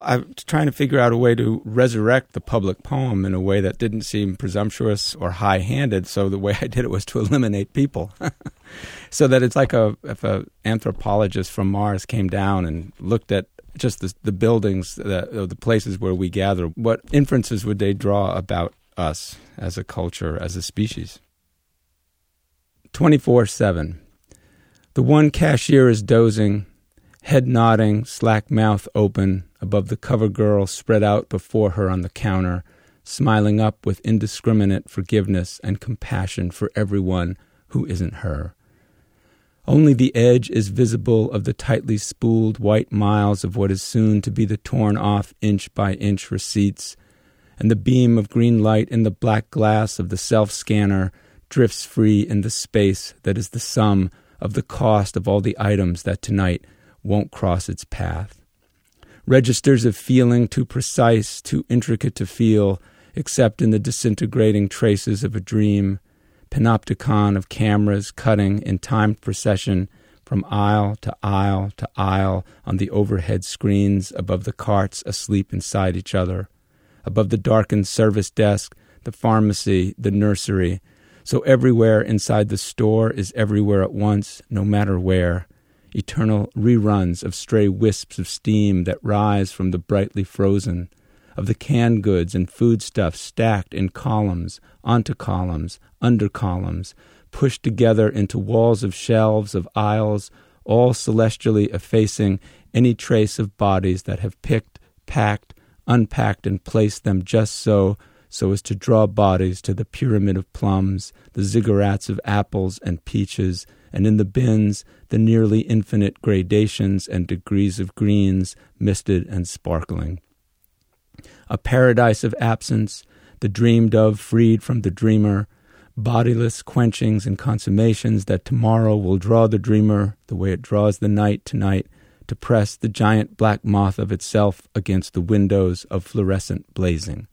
I'm trying to figure out a way to resurrect the public poem in a way that didn't seem presumptuous or high handed. So the way I did it was to eliminate people. so that it's like a if an anthropologist from Mars came down and looked at just the, the buildings, the, the places where we gather, what inferences would they draw about us as a culture, as a species? 24 7. The one cashier is dozing, head nodding, slack mouth open, above the cover girl spread out before her on the counter, smiling up with indiscriminate forgiveness and compassion for everyone who isn't her. Only the edge is visible of the tightly spooled white miles of what is soon to be the torn off inch by inch receipts, and the beam of green light in the black glass of the self scanner drifts free in the space that is the sum of the cost of all the items that tonight won't cross its path. Registers of feeling too precise, too intricate to feel, except in the disintegrating traces of a dream, panopticon of cameras cutting in timed procession from aisle to aisle to aisle on the overhead screens above the carts asleep inside each other, above the darkened service desk, the pharmacy, the nursery. So everywhere inside the store is everywhere at once, no matter where eternal reruns of stray wisps of steam that rise from the brightly frozen, of the canned goods and foodstuffs stacked in columns, onto columns, under columns, pushed together into walls of shelves, of aisles, all celestially effacing any trace of bodies that have picked, packed, unpacked, and placed them just so, so as to draw bodies to the pyramid of plums, the ziggurats of apples and peaches, and in the bins the nearly infinite gradations and degrees of greens, misted and sparkling. A paradise of absence, the dreamed of freed from the dreamer, bodiless quenchings and consummations that tomorrow will draw the dreamer the way it draws the night tonight to press the giant black moth of itself against the windows of fluorescent blazing.